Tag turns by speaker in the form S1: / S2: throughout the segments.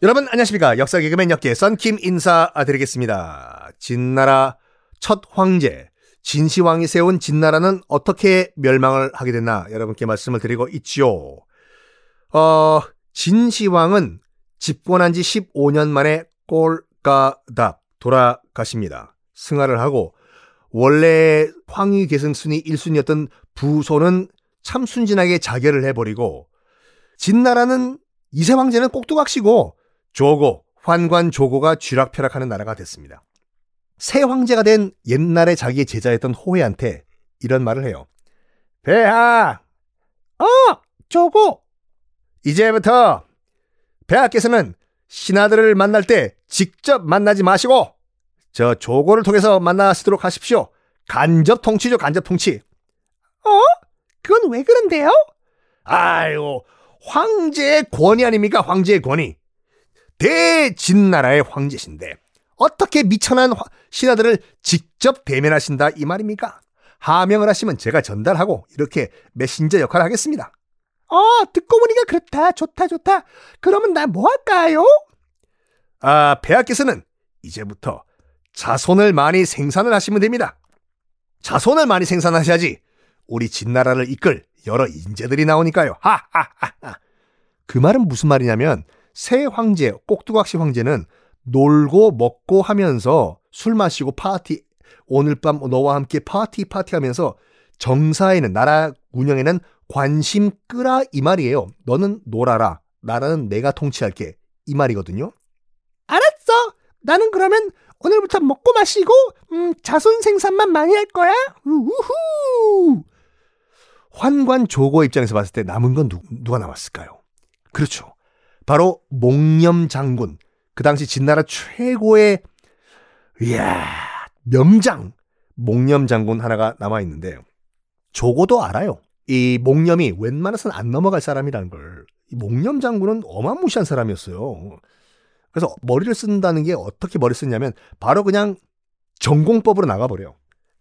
S1: 여러분 안녕하십니까 역사 개그맨 역계 썬킴 인사드리겠습니다. 진나라 첫 황제 진시황이 세운 진나라는 어떻게 멸망을 하게 됐나 여러분께 말씀을 드리고 있지요. 어, 진시황은 집권한 지 15년 만에 꼴가답 돌아가십니다. 승하를 하고 원래 황위 계승 순위 1순위였던 부소는 참 순진하게 자결을 해버리고 진나라는 이세 황제는 꼭두각시고 조고, 환관 조고가 쥐락펴락하는 나라가 됐습니다. 새 황제가 된 옛날에 자기의 제자였던 호해한테 이런 말을 해요. 배하! 어! 조고! 이제부터 배하께서는 신하들을 만날 때 직접 만나지 마시고 저 조고를 통해서 만나시도록 하십시오. 간접 통치죠, 간접 통치. 어? 그건 왜 그런데요? 아이고, 황제의 권위 아닙니까? 황제의 권위. 대진나라의 황제신데 어떻게 미천한 신하들을 직접 대면하신다 이 말입니까? 하명을 하시면 제가 전달하고 이렇게 메신저 역할을 하겠습니다. 어, 듣고 보니까 그렇다. 좋다, 좋다. 그러면 나 뭐 할까요? 아, 폐하께서는 이제부터 자손을 많이 생산을 하시면 됩니다. 자손을 많이 생산하셔야지 우리 진나라를 이끌 여러 인재들이 나오니까요. 하하하하. 그 말은 무슨 말이냐면 새 황제, 꼭두각시 황제는 놀고 먹고 하면서 술 마시고 파티 오늘 밤 너와 함께 파티 파티 하면서 정사에는 나라 운영에는 관심 끄라 이 말이에요. 너는 놀아라. 나라는 내가 통치할게. 이 말이거든요. 알았어. 나는 그러면 오늘부터 먹고 마시고 음, 자손 생산만 많이 할 거야. 우후. 환관 조고 입장에서 봤을 때 남은 건 누, 누가 남았을까요? 그렇죠. 바로 목념 장군. 그 당시 진나라 최고의 이야 명장 목념 장군 하나가 남아 있는데 조고도 알아요. 이 목념이 웬만해서는 안 넘어갈 사람이라는 걸. 이 몽염 장군은 어마무시한 사람이었어요. 그래서 머리를 쓴다는 게 어떻게 머리 쓰냐면 바로 그냥 정공법으로 나가버려요.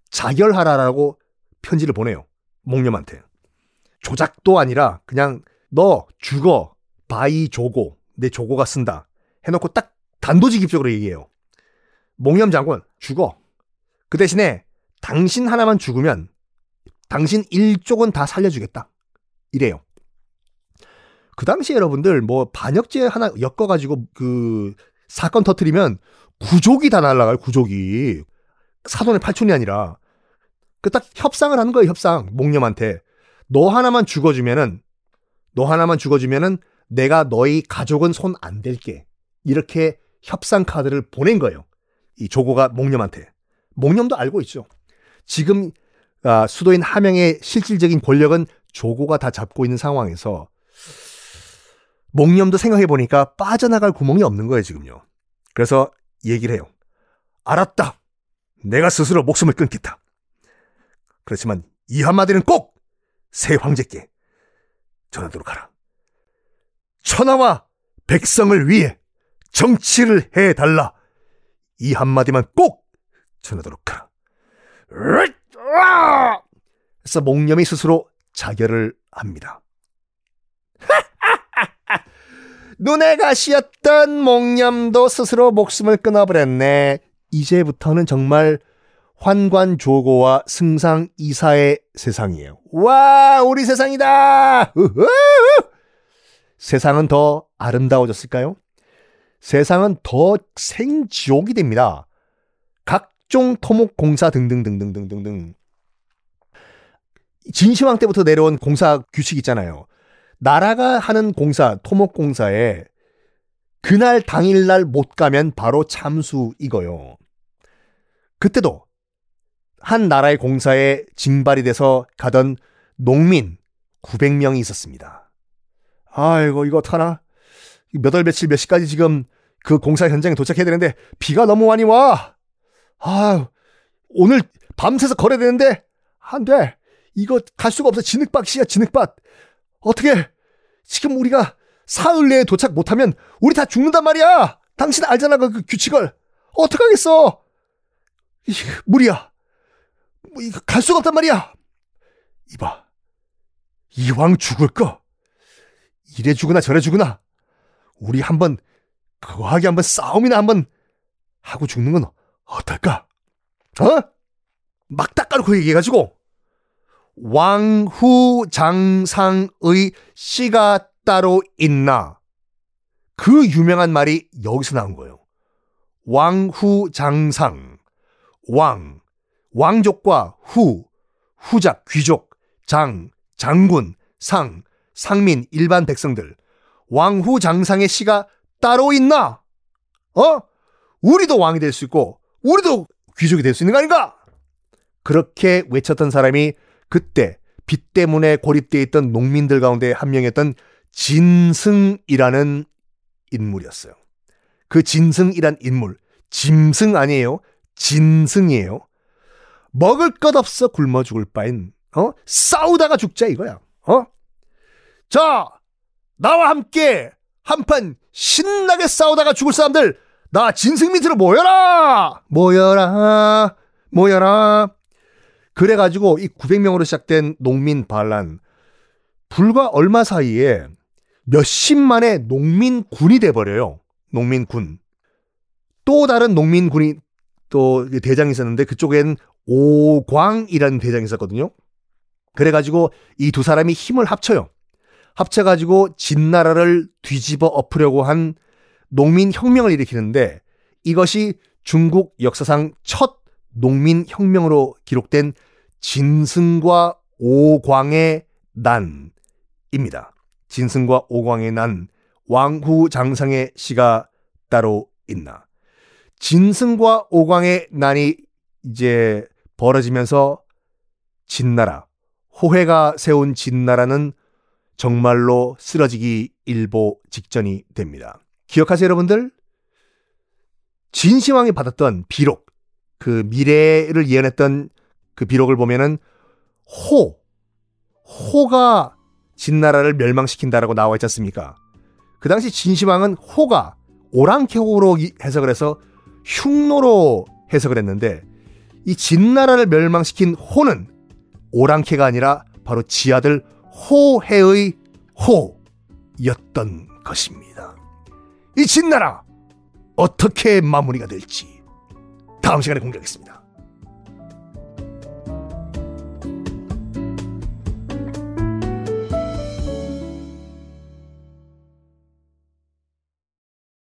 S1: 자결하라라고 편지를 보내요. 몽염한테. 조작도 아니라 그냥 너 죽어. By 조고. 내 조고가 쓴다. 해놓고 딱 단도직입적으로 얘기해요. 몽염 장군 죽어. 그 대신에 당신 하나만 죽으면 당신 일족은 다 살려주겠다. 이래요. 그 당시 여러분들 뭐 반역죄 하나 엮어가지고 그 사건 터트리면 구족이 다 날라가요. 구족이 사돈의 팔촌이 아니라 그 딱 협상을 하는 거예요. 협상 목념한테 너 하나만 죽어주면은 너 하나만 죽어주면은 내가 너희 가족은 손 안 댈게 이렇게 협상 카드를 보낸 거예요. 이 조고가 목념한테 목념도 알고 있죠. 지금 아, 수도인 함양의 실질적인 권력은 조고가 다 잡고 있는 상황에서 목념도 생각해 보니까 빠져나갈 구멍이 없는 거예요, 지금요. 그래서 얘기를 해요. 알았다. 내가 스스로 목숨을 끊겠다. 그렇지만 이 한마디는 꼭 새 황제께 전하도록 하라. 천하와 백성을 위해 정치를 해달라. 이 한마디만 꼭 전하도록 하라. 그래서 목념이 스스로 자결을 합니다. 눈에 가시였던 목념도 스스로 목숨을 끊어버렸네. 이제부터는 정말 환관 조고와 승상 이사의 세상이에요. 와, 우리 세상이다! 우후! 세상은 더 아름다워졌을까요? 세상은 더 생지옥이 됩니다. 각종 토목공사 등등등등등등등. 진시황 때부터 내려온 공사 규칙 있잖아요. 나라가 하는 공사, 토목공사에 그날 당일날 못 가면 바로 참수 이거요. 그때도 한 나라의 공사에 징발이 돼서 가던 농민 900명이 있었습니다. 아이고, 이거 어떡하나? 몇 월 며칠 몇 시까지 지금 그 공사 현장에 도착해야 되는데 비가 너무 많이 와. 아, 오늘 밤새서 걸어야 되는데 안 돼. 이거 갈 수가 없어. 진흙밭이야, 진흙밭. 어떻게 지금 우리가 사흘 내에 도착 못하면 우리 다 죽는단 말이야. 당신 알잖아 그, 그 규칙을. 어떡하겠어. 무리야. 뭐, 갈 수가 없단 말이야. 이봐. 이왕 죽을 거. 이래 죽으나 저래 죽으나. 우리 한번 거하게 한번 싸움이나 한번 하고 죽는 건 어떨까? 어? 막 닦아놓고 얘기해가지고 왕후장상의 씨가 따로 있나? 그 유명한 말이 여기서 나온 거예요. 왕후장상, 왕, 왕족과 후, 후작, 귀족, 장, 장군, 상, 상민, 일반 백성들, 왕후 장상의 씨가 따로 있나? 어? 우리도 왕이 될 수 있고, 우리도 귀족이 될 수 있는 거 아닌가? 그렇게 외쳤던 사람이 그때 빚 때문에 고립되어 있던 농민들 가운데 한 명이었던 진승이라는 인물이었어요. 그 진승이란 인물, 짐승 아니에요. 진승이에요. 먹을 것 없어 굶어 죽을 바엔 어? 싸우다가 죽자 이거야. 어? 자, 나와 함께 한판 신나게 싸우다가 죽을 사람들 나 진승 밑으로 모여라! 모여라! 모여라! 그래가지고 이 900명으로 시작된 농민 반란 불과 얼마 사이에 몇십만의 농민군이 돼버려요. 농민군. 또 다른 농민군이 또 대장이 있었는데 그쪽엔 오광이라는 대장이 있었거든요. 그래가지고 이 두 사람이 힘을 합쳐요. 합쳐가지고 진나라를 뒤집어 엎으려고 한 농민 혁명을 일으키는데 이것이 중국 역사상 첫 농민 혁명으로 기록된 진승과 오광의 난입니다. 진승과 오광의 난, 왕후 장상의 시가 따로 있나. 진승과 오광의 난이 이제 벌어지면서 진나라, 호해가 세운 진나라는 정말로 쓰러지기 일보 직전이 됩니다. 기억하세요, 여러분들? 진시황이 받았던 비록, 그 미래를 예언했던 그 비록을 보면은 호, 호가 진나라를 멸망시킨다라고 나와 있지 않습니까? 그 당시 진시황은 호가 오랑캐호로 해석을 해서 흉노로 해석을 했는데 이 진나라를 멸망시킨 호는 오랑캐가 아니라 바로 지아들 호해의 호였던 것입니다. 이 진나라 어떻게 마무리가 될지 다음 시간에 공개하겠습니다.